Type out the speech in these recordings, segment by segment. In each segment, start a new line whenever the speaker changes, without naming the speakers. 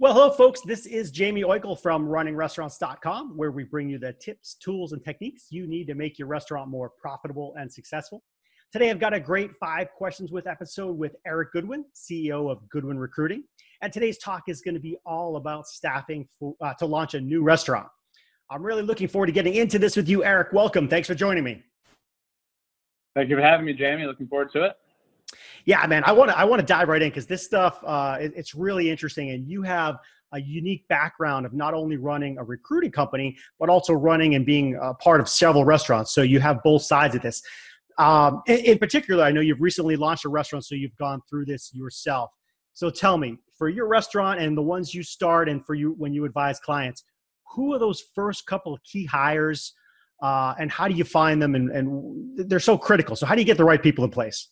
Well, hello, folks. This is Jamie Oikle from runningrestaurants.com, where we bring you the tips, tools, and techniques you need to make your restaurant more profitable and successful. Today, I've got a great five questions with episode with Eric Goodwin, CEO of Goodwin Recruiting. And today's talk is going to be all about staffing for, uh, to launch a new restaurant. I'm really looking forward to getting into this with you, Eric. Welcome. Thanks for joining me.
Thank you for having me, Jamie. Looking forward to it.
Yeah, man, I want to I want to dive right in because this stuff uh, it, it's really interesting, and you have a unique background of not only running a recruiting company but also running and being a part of several restaurants. So you have both sides of this. Um, in, in particular, I know you've recently launched a restaurant, so you've gone through this yourself. So tell me, for your restaurant and the ones you start, and for you when you advise clients, who are those first couple of key hires, uh, and how do you find them? And, and they're so critical. So how do you get the right people in place?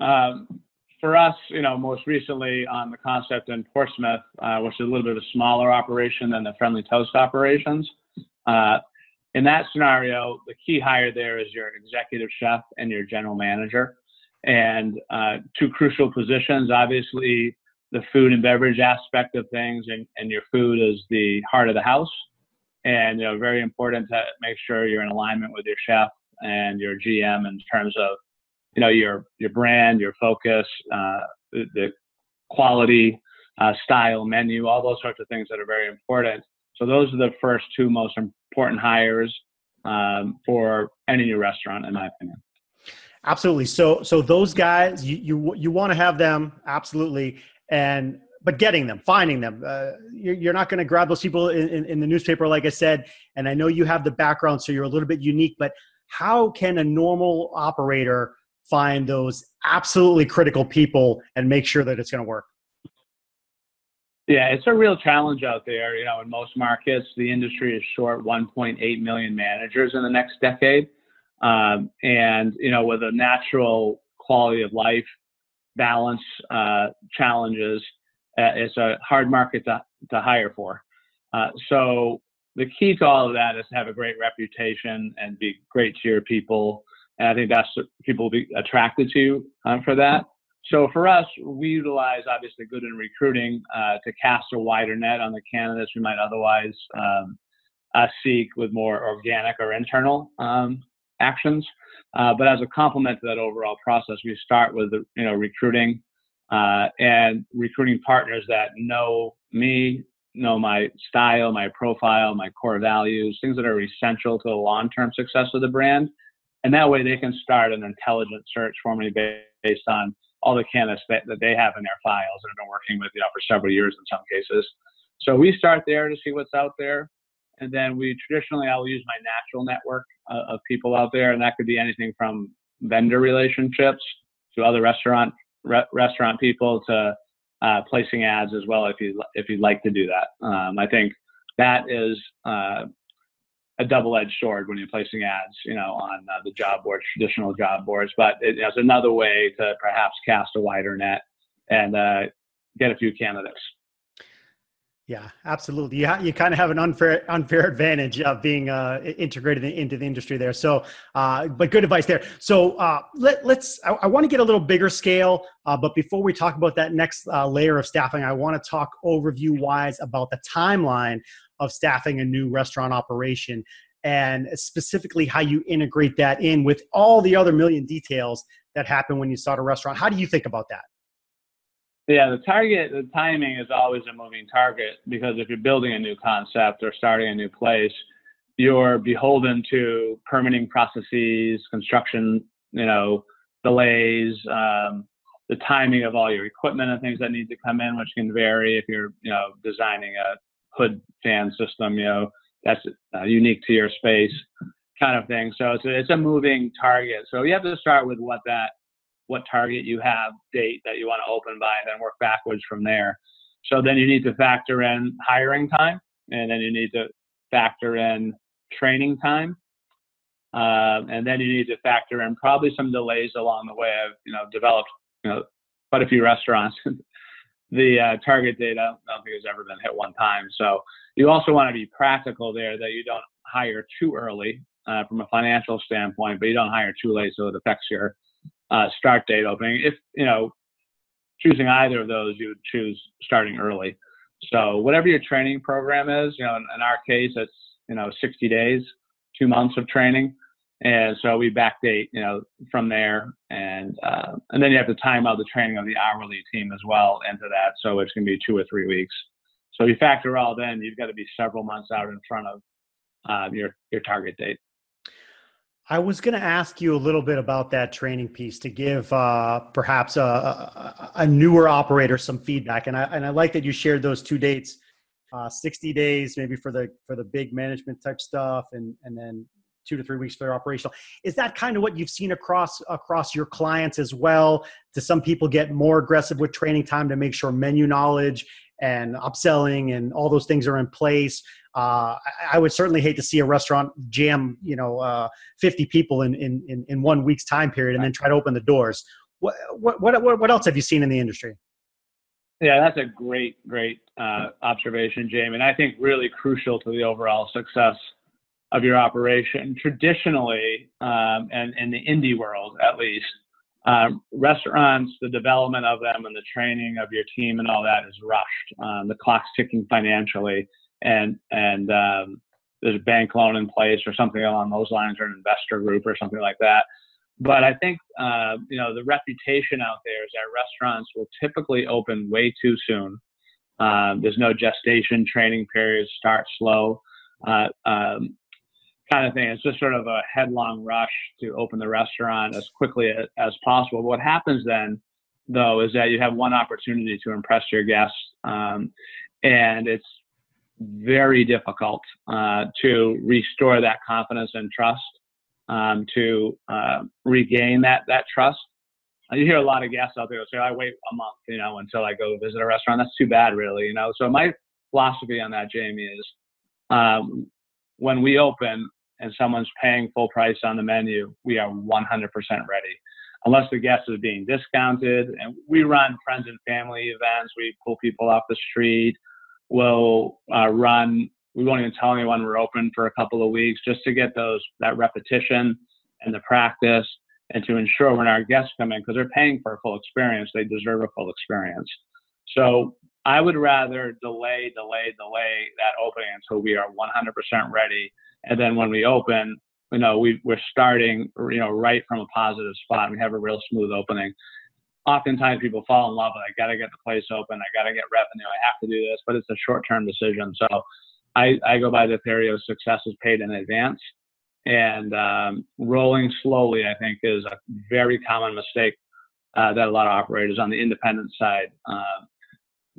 Um, for us, you know, most recently on the concept in Portsmouth, uh, which is a little bit of a smaller operation than the Friendly Toast operations. Uh, in that scenario, the key hire there is your executive chef and your general manager. And uh, two crucial positions, obviously, the food and beverage aspect of things, and, and your food is the heart of the house. And, you know, very important to make sure you're in alignment with your chef and your GM in terms of you know your your brand, your focus, uh, the, the, quality, uh, style, menu, all those sorts of things that are very important. So those are the first two most important hires um, for any new restaurant, in my opinion.
Absolutely. So so those guys, you you you want to have them absolutely, and but getting them, finding them, uh, you're, you're, not going to grab those people in, in, in the newspaper, like I said. And I know you have the background, so you're a little bit unique. But how can a normal operator find those absolutely critical people and make sure that it's going to work?
Yeah, it's a real challenge out there. You know, in most markets, the industry is short 1.8 million managers in the next decade. Um, and, you know, with a natural quality of life balance uh, challenges, uh, it's a hard market to, to hire for. Uh, so the key to all of that is to have a great reputation and be great to your people and I think that's people will be attracted to um, for that. So for us, we utilize obviously Goodwin Recruiting uh, to cast a wider net on the candidates we might otherwise um, uh, seek with more organic or internal um, actions. Uh, but as a complement to that overall process, we start with the, you know recruiting uh, and recruiting partners that know me, know my style, my profile, my core values, things that are essential to the long-term success of the brand and that way they can start an intelligent search for me based on all the candidates that, that they have in their files and have been working with you know, for several years in some cases. So we start there to see what's out there. And then we traditionally, I'll use my natural network uh, of people out there. And that could be anything from vendor relationships to other restaurant, re- restaurant people to uh, placing ads as well if you if you'd like to do that. Um, I think that is uh, a double-edged sword when you're placing ads, you know, on uh, the job boards, traditional job boards. But it, it's another way to perhaps cast a wider net and uh, get a few candidates.
Yeah, absolutely. You, ha- you kind of have an unfair unfair advantage of being uh, integrated into the industry there. So, uh, but good advice there. So uh, let, us I, I want to get a little bigger scale, uh, but before we talk about that next uh, layer of staffing, I want to talk overview wise about the timeline of staffing a new restaurant operation and specifically how you integrate that in with all the other million details that happen when you start a restaurant. How do you think about that?
Yeah, the target, the timing is always a moving target because if you're building a new concept or starting a new place, you're beholden to permitting processes, construction, you know, delays, um, the timing of all your equipment and things that need to come in, which can vary if you're, you know, designing a hood fan system, you know, that's uh, unique to your space kind of thing. So it's a, it's a moving target. So you have to start with what that, what target you have, date that you want to open by, and then work backwards from there. So then you need to factor in hiring time, and then you need to factor in training time, uh, and then you need to factor in probably some delays along the way. I've you know developed you know quite a few restaurants the uh, target date I don't, think has ever been hit one time. So you also want to be practical there that you don't hire too early uh, from a financial standpoint, but you don't hire too late so it affects your uh, start date opening. If you know choosing either of those, you would choose starting early. So whatever your training program is, you know, in, in our case, it's you know 60 days, two months of training, and so we backdate, you know, from there, and uh, and then you have to time out the training of the hourly team as well into that. So it's going to be two or three weeks. So you factor all in, you've got to be several months out in front of uh, your your target date.
I was going to ask you a little bit about that training piece to give uh, perhaps a, a, a, newer operator some feedback, and I and I like that you shared those two dates, uh, sixty days maybe for the for the big management type stuff, and and then two to three weeks for their operational. Is that kind of what you've seen across across your clients as well? Do some people get more aggressive with training time to make sure menu knowledge and upselling and all those things are in place? Uh, I would certainly hate to see a restaurant jam, you know, uh, 50 people in, in, in one week's time period and then try to open the doors. What, what, what, what else have you seen in the industry?
Yeah, that's a great, great uh, observation, Jamie. And I think really crucial to the overall success of your operation. Traditionally, um, and in the indie world at least, um, restaurants, the development of them and the training of your team and all that is rushed. Um, the clock's ticking financially and and um, there's a bank loan in place or something along those lines, or an investor group or something like that. But I think uh, you know the reputation out there is that restaurants will typically open way too soon. Um, there's no gestation training periods, start slow, uh, um, kind of thing. It's just sort of a headlong rush to open the restaurant as quickly as, possible. What happens then, though, is that you have one opportunity to impress your guests, um, and it's very difficult uh, to restore that confidence and trust, um, to uh, regain that that trust. Uh, you hear a lot of guests out there say, "I wait a month, you know, until I go visit a restaurant." That's too bad, really, you know. So my philosophy on that, Jamie, is um, when we open and someone's paying full price on the menu, we are 100% ready. Unless the guest is being discounted, and we run friends and family events, we pull people off the street we'll uh, run. We won't even tell anyone we're open for a couple of weeks just to get those that repetition and the practice, and to ensure when our guests come in because they're paying for a full experience, they deserve a full experience. So I would rather delay, delay, delay that opening until we are 100% ready, and then when we open, you know, we, we're starting, you know, right from a positive spot. We have a real smooth opening oftentimes people fall in love with I got to get the place open. I got to get revenue. I have to do this, but it's a short term decision. So I, I go by the theory of success is paid in advance. And um, rolling slowly, I think, is a very common mistake uh, that a lot of operators on the independent side uh,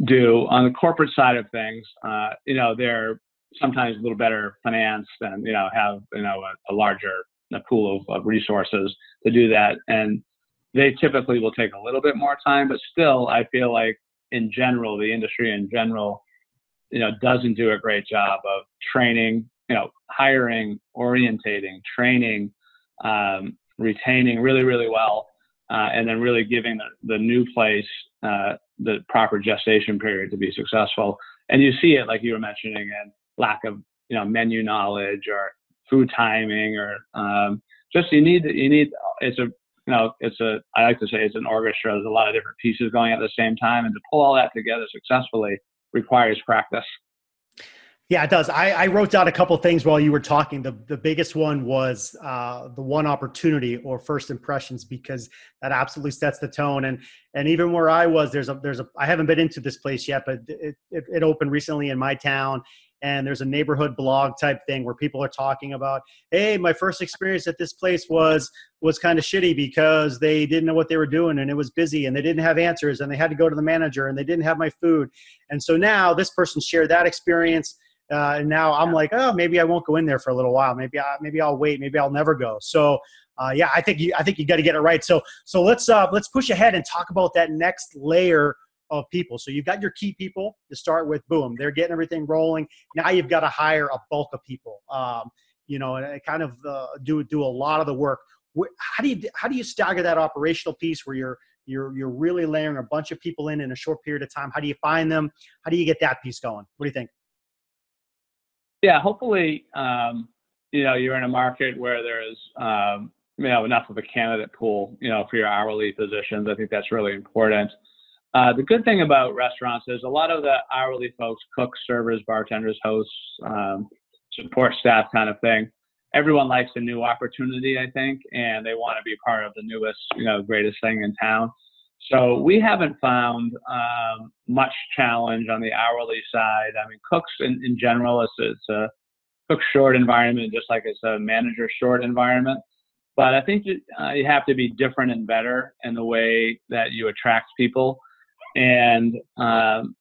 do. On the corporate side of things, uh, you know, they're sometimes a little better financed and, you know, have, you know, a, a larger a pool of, of resources to do that. And they typically will take a little bit more time, but still, I feel like in general, the industry in general, you know, doesn't do a great job of training, you know, hiring, orientating, training, um, retaining really, really well, uh, and then really giving the, the new place uh, the proper gestation period to be successful. And you see it, like you were mentioning, and lack of, you know, menu knowledge or food timing or um, just you need you need it's a you know, it's a, I like to say it's an orchestra. There's a lot of different pieces going at the same time. And to pull all that together successfully requires practice.
Yeah, it does. I, I wrote down a couple things while you were talking. The, the biggest one was uh, the one opportunity or first impressions because that absolutely sets the tone. And and even where I was, there's a there's a I haven't been into this place yet, but it, it, it opened recently in my town, and there's a neighborhood blog type thing where people are talking about hey my first experience at this place was was kind of shitty because they didn't know what they were doing and it was busy and they didn't have answers and they had to go to the manager and they didn't have my food and so now this person shared that experience uh, and now I'm like, oh, maybe I won't go in there for a little while. Maybe I, maybe I'll wait. Maybe I'll never go. So, uh, yeah, I think you, I think you got to get it right. So, so let's uh, let's push ahead and talk about that next layer of people. So you've got your key people to start with. Boom, they're getting everything rolling. Now you've got to hire a bulk of people. Um, you know, and kind of uh, do do a lot of the work. How do you how do you stagger that operational piece where you're you're you're really layering a bunch of people in in a short period of time? How do you find them? How do you get that piece going? What do you think?
Yeah, hopefully, um, you know, you're in a market where there's um, you know enough of a candidate pool, you know, for your hourly positions. I think that's really important. Uh, the good thing about restaurants is a lot of the hourly folks, cooks, servers, bartenders, hosts, um, support staff kind of thing. Everyone likes a new opportunity, I think, and they want to be part of the newest, you know, greatest thing in town. So we haven't found um, much challenge on the hourly side. I mean, cooks in, in general, it's, it's a cook short environment, just like it's a manager short environment. But I think you, uh, you have to be different and better in the way that you attract people and um,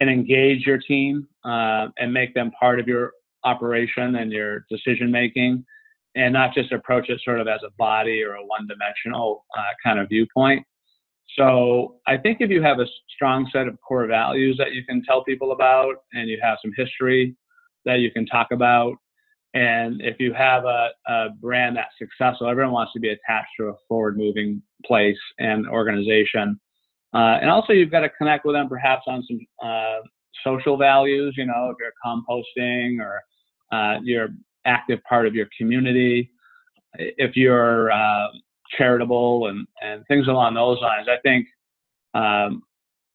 and engage your team uh, and make them part of your operation and your decision making, and not just approach it sort of as a body or a one-dimensional uh, kind of viewpoint. So I think if you have a strong set of core values that you can tell people about, and you have some history that you can talk about, and if you have a, a brand that's successful, everyone wants to be attached to a forward-moving place and organization. Uh, and also, you've got to connect with them perhaps on some uh, social values. You know, if you're composting or uh, you're active part of your community, if you're uh, charitable and and things along those lines. I think, um,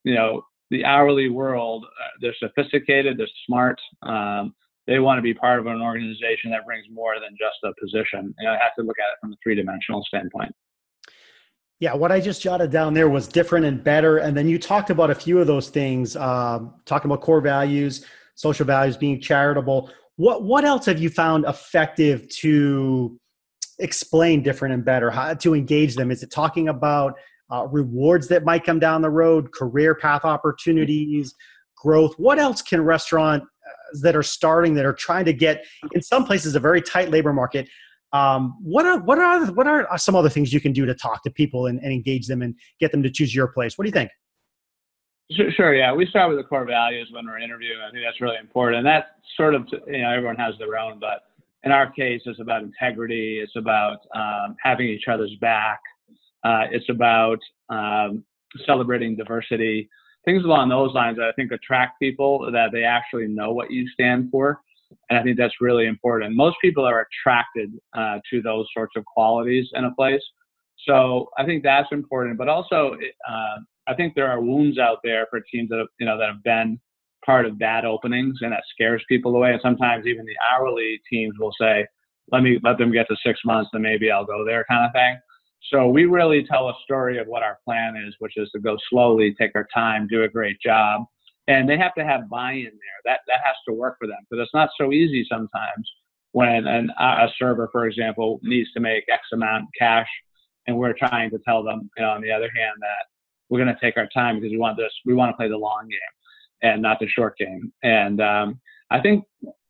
you know, the hourly world, uh, they're sophisticated, they're smart. Um, they want to be part of an organization that brings more than just a position. And I have to look at it from a three dimensional standpoint.
Yeah, what I just jotted down there was different and better. And then you talked about a few of those things, um, talking about core values, social values, being charitable. What what else have you found effective to explain different and better? How to engage them? Is it talking about uh, rewards that might come down the road, career path opportunities, growth? What else can restaurant uh, that are starting that are trying to get in some places a very tight labor market um, what are what are what are some other things you can do to talk to people and, and engage them and get them to choose your place? What do you think?
Sure, yeah. We start with the core values when we're interviewing. I think that's really important. And that sort of, you know, everyone has their own, but in our case, it's about integrity. It's about um, having each other's back. Uh, it's about um, celebrating diversity. Things along those lines that I think attract people that they actually know what you stand for. And I think that's really important. Most people are attracted uh, to those sorts of qualities in a place. So I think that's important. But also, uh, I think there are wounds out there for teams that have, you know that have been part of bad openings, and that scares people away. And sometimes even the hourly teams will say, "Let me let them get to six months, then maybe I'll go there," kind of thing. So we really tell a story of what our plan is, which is to go slowly, take our time, do a great job, and they have to have buy-in there. That that has to work for them because it's not so easy sometimes when an, a server, for example, needs to make X amount cash, and we're trying to tell them, you know, on the other hand, that we're going to take our time because we want this, we want to play the long game and not the short game. And um, I think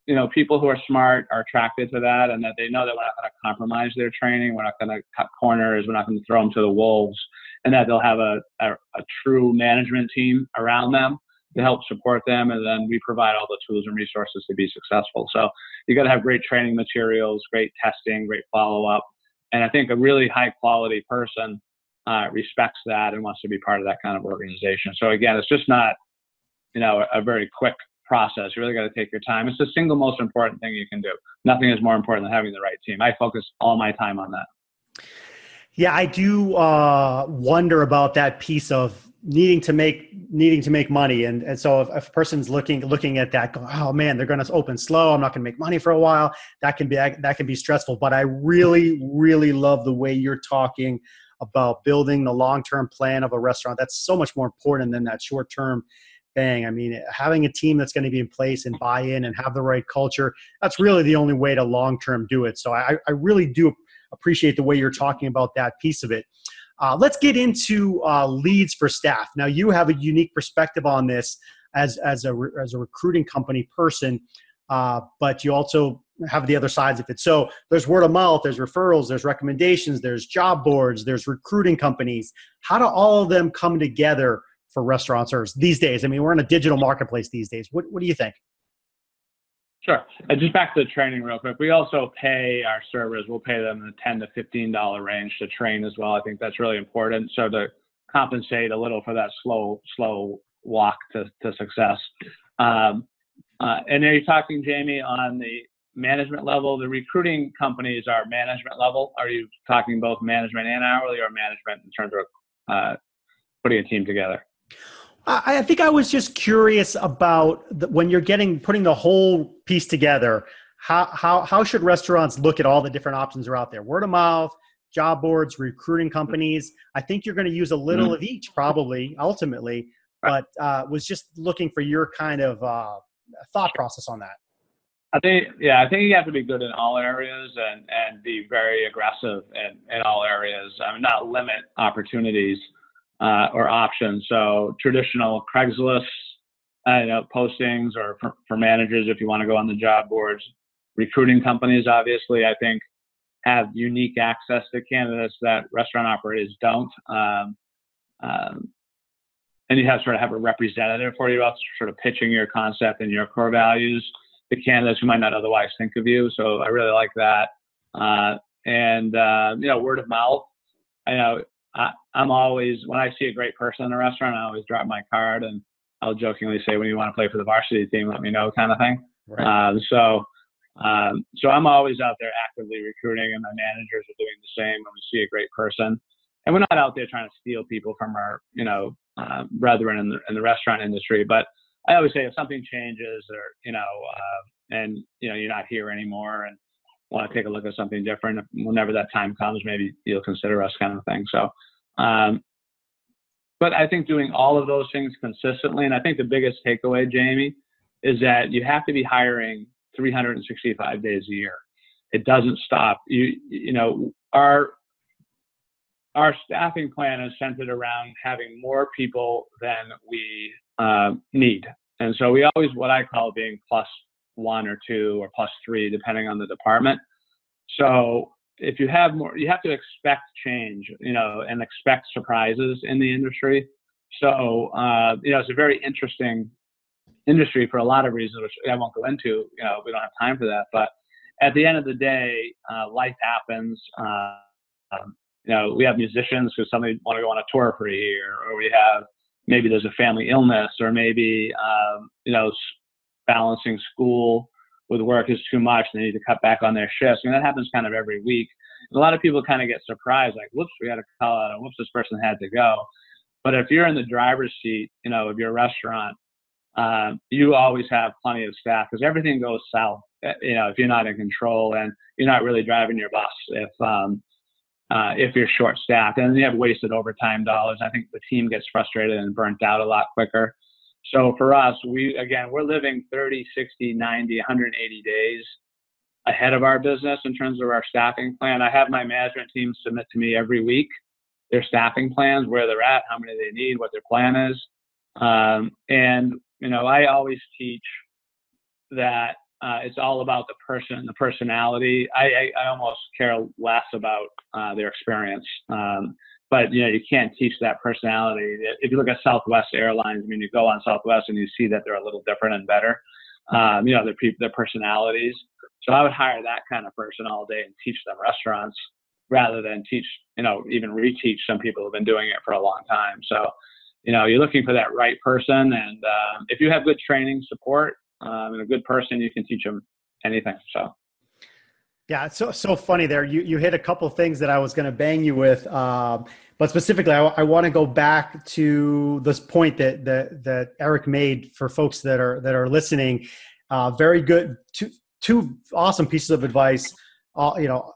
you know people who are smart are attracted to that, and that they know that we're not going to compromise their training, we're not going to cut corners, we're not going to throw them to the wolves, and that they'll have a, a, a true management team around them to help support them, and then we provide all the tools and resources to be successful. So you got to have great training materials, great testing, great follow up, and I think a really high quality person uh, respects that and wants to be part of that kind of organization. So again, it's just not you know a, very quick process. You really got to take your time. It's the single most important thing you can do. Nothing is more important than having the right team. I focus all my time on that.
Yeah, I do uh, wonder about that piece of needing to make needing to make money. And, and so if, if a person's looking looking at that go, oh man they're going to open slow. I'm not going to make money for a while. That can be that can be stressful. But i really really love the way you're talking about building the long-term plan of a restaurant. That's so much more important than that short-term thing i mean having a team that's going to be in place and buy in and have the right culture that's really the only way to long-term do it. So i, I really do appreciate the way you're talking about that piece of it uh, let's get into uh, leads for staff. Now, you have a unique perspective on this as as a as a recruiting company person, uh, but you also have the other sides of it. So there's word of mouth, there's referrals, there's recommendations, there's job boards, there's recruiting companies. How do all of them come together for restaurateurs these days? I mean, we're in a digital marketplace these days. What what do you think?
Sure. And just back to the training real quick. We also pay our servers. We'll pay them in the ten to fifteen dollar range to train as well. I think that's really important. So to compensate a little for that slow slow walk to, to success. Um, uh, and are you talking, Jamie, on the management level? The recruiting companies are management level. Are you talking both management and hourly, or management in terms of uh, putting a team together.
I, I think I was just curious about the, when you're getting putting the whole piece together. How, how, how should restaurants look at all the different options are out there? Word of mouth, job boards, recruiting companies. I think you're going to use a little mm-hmm. of each, probably ultimately. But uh, was just looking for your kind of uh, thought process on that.
I think, yeah, I think you have to be good in all areas and, and be very aggressive in, in all areas. I mean, not limit opportunities uh, or options. So traditional Craigslist uh, you know, postings or for, for managers if you want to go on the job boards. Recruiting companies, obviously, I think have unique access to candidates that restaurant operators don't. Um, um, and you have sort of have a representative for you about sort of pitching your concept and your core values to candidates who might not otherwise think of you. So I really like that. Uh, and uh, you know, word of mouth. I know I, am always when I see a great person in a restaurant, I always drop my card and I'll jokingly say, "When you want to play for the varsity team, let me know," kind of thing. Right. Um, so, um, so I'm always out there actively recruiting, and my managers are doing the same when we see a great person. And we're not out there trying to steal people from our, you know, uh, brethren in the in the restaurant industry. But I always say if something changes, or you know, uh, and you know, you're not here anymore, and want to take a look at something different, whenever that time comes, maybe you'll consider us, kind of thing. So, um, but I think doing all of those things consistently, and I think the biggest takeaway, Jamie, is that you have to be hiring 365 days a year. It doesn't stop. You you know our our staffing plan is centered around having more people than we uh, need, and so we always what I call being plus one or two or plus three, depending on the department. So if you have more, you have to expect change, you know, and expect surprises in the industry. So, uh, you know, it's a very interesting industry for a lot of reasons, which I won't go into. You know, we don't have time for that. But at the end of the day, uh, life happens. Uh, um, you know, we have musicians who somebody want to go on a tour for a year, or we have maybe there's a family illness, or maybe um, you know, balancing school with work is too much. They need to cut back on their shifts. I mean, that happens kind of every week. A lot of people kind of get surprised, like, whoops, we had a call out, whoops, this person had to go. But if you're in the driver's seat, you know, of your restaurant, um, you always have plenty of staff because everything goes south. Eh, you know, if you're not in control and you're not really driving your bus, if um, uh, if you're short staffed, and you have wasted overtime dollars, I think the team gets frustrated and burnt out a lot quicker. So for us, we again we're living 30, 60, 90, 180 days ahead of our business in terms of our staffing plan. I have my management team submit to me every week their staffing plans, where they're at, how many they need, what their plan is. Um, and you know, I always teach that uh, it's all about the person, the personality. I, I, I almost care less about uh, their experience. Um, but you know you can't teach that personality. If you look at Southwest Airlines, I mean, you go on Southwest and you see that they're a little different and better. Um, you know, their their personalities. So I would hire that kind of person all day and teach them restaurants rather than teach, you know, even reteach some people who've been doing it for a long time. So, you know, you're looking for that right person, and uh, if you have good training support um, and a good person, you can teach them anything. So.
Yeah, it's so so funny there. You you hit a couple things that I was going to bang you with, um, but specifically, I, I want to go back to this point that that that Eric made for folks that are that are listening. Uh, very good, two two awesome pieces of advice. Uh, you know,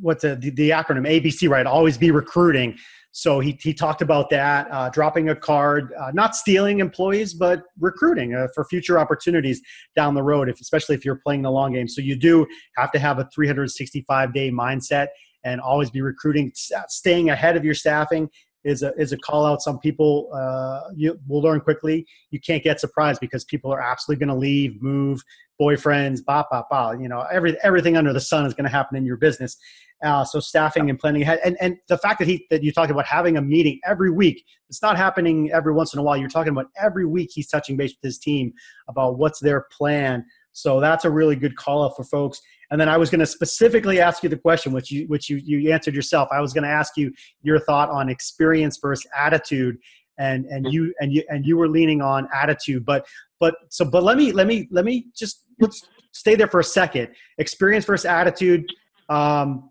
what's the, the acronym ABC? Right, always be recruiting. So he, he talked about that, uh, dropping a card, uh, not stealing employees, but recruiting uh, for future opportunities down the road, if, especially if you're playing the long game. So you do have to have a 365 day mindset and always be recruiting, staying ahead of your staffing is a, is a call out. Some people uh, you will learn quickly. You can't get surprised because people are absolutely going to leave, move, boyfriends, ba ba ba. You know, every everything under the sun is going to happen in your business. Uh, so staffing and planning ahead, and and the fact that he that you talked about having a meeting every week. It's not happening every once in a while. You're talking about every week. He's touching base with his team about what's their plan. So that's a really good call out for folks. And then I was going to specifically ask you the question, which you which you you answered yourself. I was going to ask you your thought on experience versus attitude, and and you and you and you were leaning on attitude. But but so but let me let me let me just let's stay there for a second. Experience versus attitude. Um,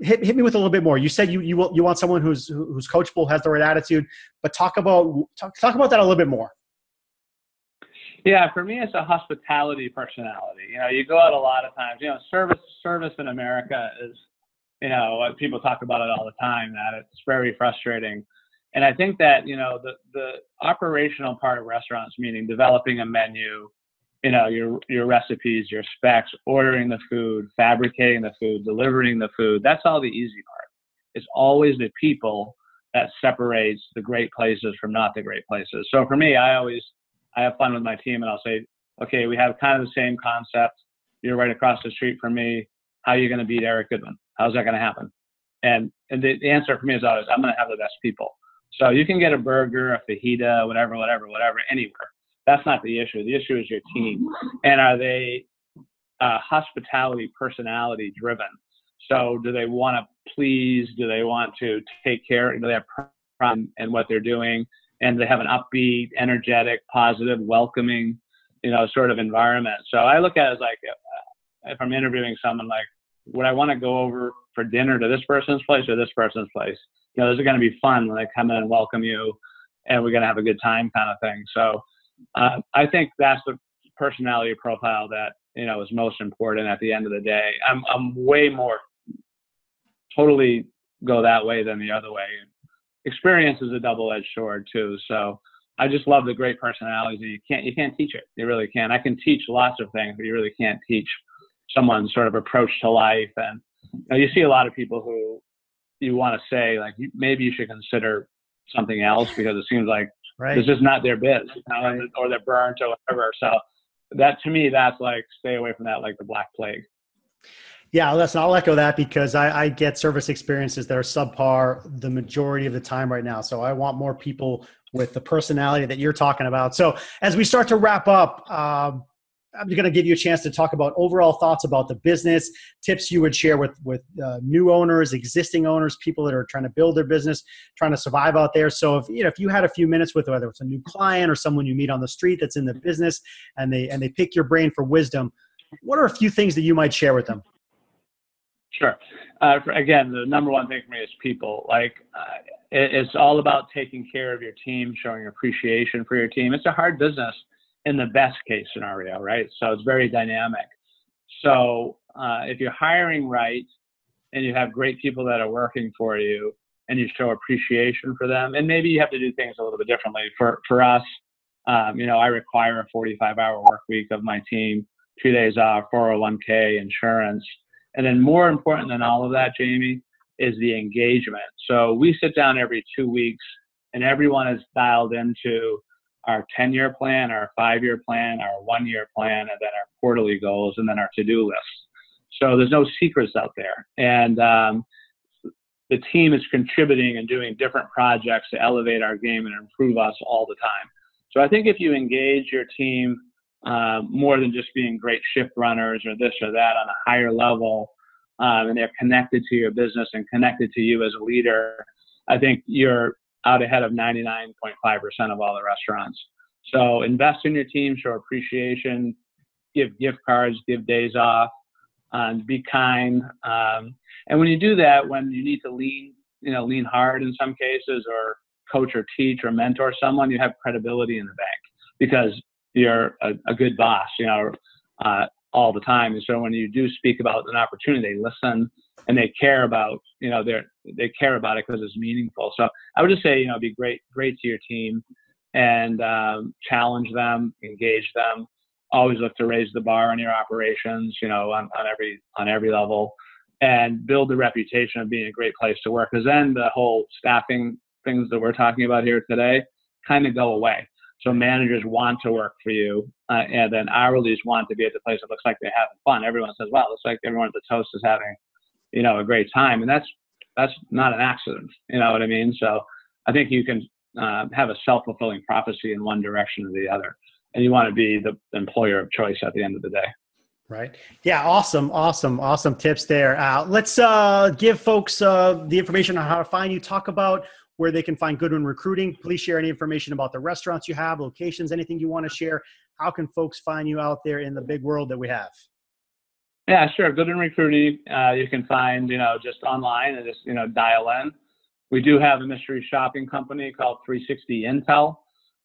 hit, hit me with a little bit more. You said you you you want someone who's who's coachable, has the right attitude, but talk about talk, talk about that a little bit more.
Yeah, for me, it's a hospitality personality. You know, you go out a lot of times. You know, service service in America is, you know, people talk about it all the time. That it's very frustrating, and I think that you know the the operational part of restaurants, meaning developing a menu, you know, your your recipes, your specs, ordering the food, fabricating the food, delivering the food. That's all the easy part. It's always the people that separates the great places from not the great places. So for me, I always I have fun with my team and I'll say, okay, we have kind of the same concept. You're right across the street from me. How are you going to beat Eric Goodwin? How's that going to happen? And, and the, the answer for me is always, I'm going to have the best people. So you can get a burger, a fajita, whatever, whatever, whatever, anywhere. That's not the issue. The issue is your team. And are they uh, hospitality, personality driven? So do they want to please? Do they want to take care? Do they have pride in what they're doing? And they have an upbeat, energetic, positive, welcoming, you know, sort of environment. So I look at it as like, uh, if I'm interviewing someone, like, would I want to go over for dinner to this person's place or this person's place? You know, this is going to be fun when they come in and welcome you, and we're going to have a good time, kind of thing. So uh, I think that's the personality profile that you know is most important at the end of the day. I'm I'm way more totally go that way than the other way experience is a double-edged sword too. So I just love the great personalities. You can't you can't teach it. You really can't. I can teach lots of things, but you really can't teach someone's sort of approach to life. And you, know, you see a lot of people who you want to say like maybe you should consider something else because it seems like right. this is not their biz, you know, right. or they're burnt or whatever. So that to me, that's like stay away from that like the black plague.
Yeah, listen, I'll echo that because I, I, get service experiences that are subpar the majority of the time right now. So I want more people with the personality that you're talking about. So as we start to wrap up, um, I'm going to give you a chance to talk about overall thoughts about the business, tips you would share with with uh, new owners, existing owners, people that are trying to build their business, trying to survive out there. So if you know if you had a few minutes with whether it's a new client or someone you meet on the street that's in the business, and they and they pick your brain for wisdom, what are a few things that you might share with them?
Sure. Uh, for, again, the number one thing for me is people. Like, uh, it, it's all about taking care of your team, showing appreciation for your team. It's a hard business in the best case scenario, right? So it's very dynamic. So uh, if you're hiring right and you have great people that are working for you and you show appreciation for them, and maybe you have to do things a little bit differently. For for us, um, you know, I require a 45 hour work week of my team, two days off, 401k, insurance and then more important than all of that, Jamie, is the engagement. So we sit down every two weeks and everyone is dialed into our 10 year plan, our five year plan, our one year plan, and then our quarterly goals, and then our to do list. So there's no secrets out there. And um, the team is contributing and doing different projects to elevate our game and improve us all the time. So I think if you engage your team uh, more than just being great shift runners or this or that on a higher level, um, and they're connected to your business and connected to you as a leader, I think you're out ahead of 99.5% of all the restaurants. So invest in your team, show appreciation, give gift cards, give days off, and be kind. Um, and when you do that, when you need to lean, you know, lean hard in some cases, or coach or teach or mentor someone, you have credibility in the bank because you're a, a good boss, you know, uh, all the time. And so when you do speak about an opportunity, they listen and they care about, you know, they they care about it because it's meaningful. So I would just say, you know, be great, great to your team and um, challenge them, engage them. Always look to raise the bar on your operations, you know, on, on every on every level, and build the reputation of being a great place to work. Because then the whole staffing things that we're talking about here today kind of go away. So managers want to work for you, uh, and then hourlies want to be at the place that looks like they're having fun. Everyone says, "Wow, looks like everyone at the toast is having, you know, a great time," and that's that's not an accident. You know what I mean? So I think you can uh, have a self-fulfilling prophecy in one direction or the other, and you want to be the employer of choice at the end of the day.
Right. Yeah. Awesome. Awesome. Awesome tips there. Uh, let's uh, give folks uh, the information on how to find you. Talk about where they can find Goodwin Recruiting. Please share any information about the restaurants you have, locations, anything you want to share. How can folks find you out there in the big world that we have?
Yeah, sure. Goodwin Recruiting, uh, you can find, you know, just online and just, you know, dial in. We do have a mystery shopping company called 360 Intel,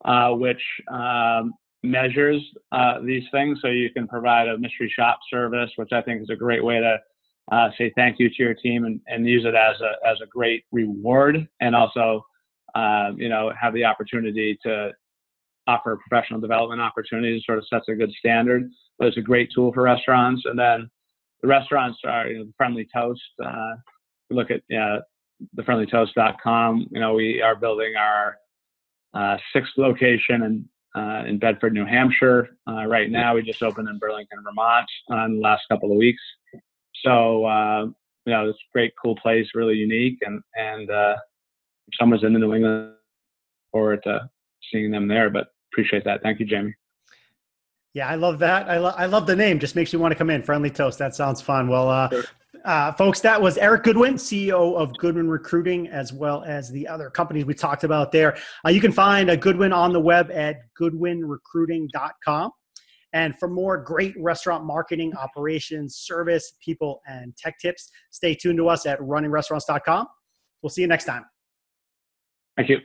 uh, which um, measures uh, these things. So you can provide a mystery shop service, which I think is a great way to uh, say thank you to your team and, and use it as a, as a great reward and also, uh, you know, have the opportunity to offer professional development opportunities, sort of sets a good standard. But it's a great tool for restaurants. And then the restaurants are you know, Friendly Toast. Uh, look at uh, thefriendlytoast.com. You know, we are building our uh, sixth location in uh, in Bedford, New Hampshire. Uh, right now, we just opened in Burlington, Vermont, in the last couple of weeks. So, uh, you know, it's a great, cool place, really unique, and and uh, if someone's in the New England, forward to seeing them there. But appreciate that. Thank you, Jamie.
Yeah, I love that. I, lo- I love the name. Just makes you want to come in. Friendly Toast. That sounds fun. Well, uh, sure. uh, folks, that was Eric Goodwin, CEO of Goodwin Recruiting, as well as the other companies we talked about there. Uh, you can find a Goodwin on the web at goodwinrecruiting.com. And for more great restaurant marketing, operations, service, people, and tech tips, stay tuned to us at runningrestaurants.com. We'll see you next time.
Thank you.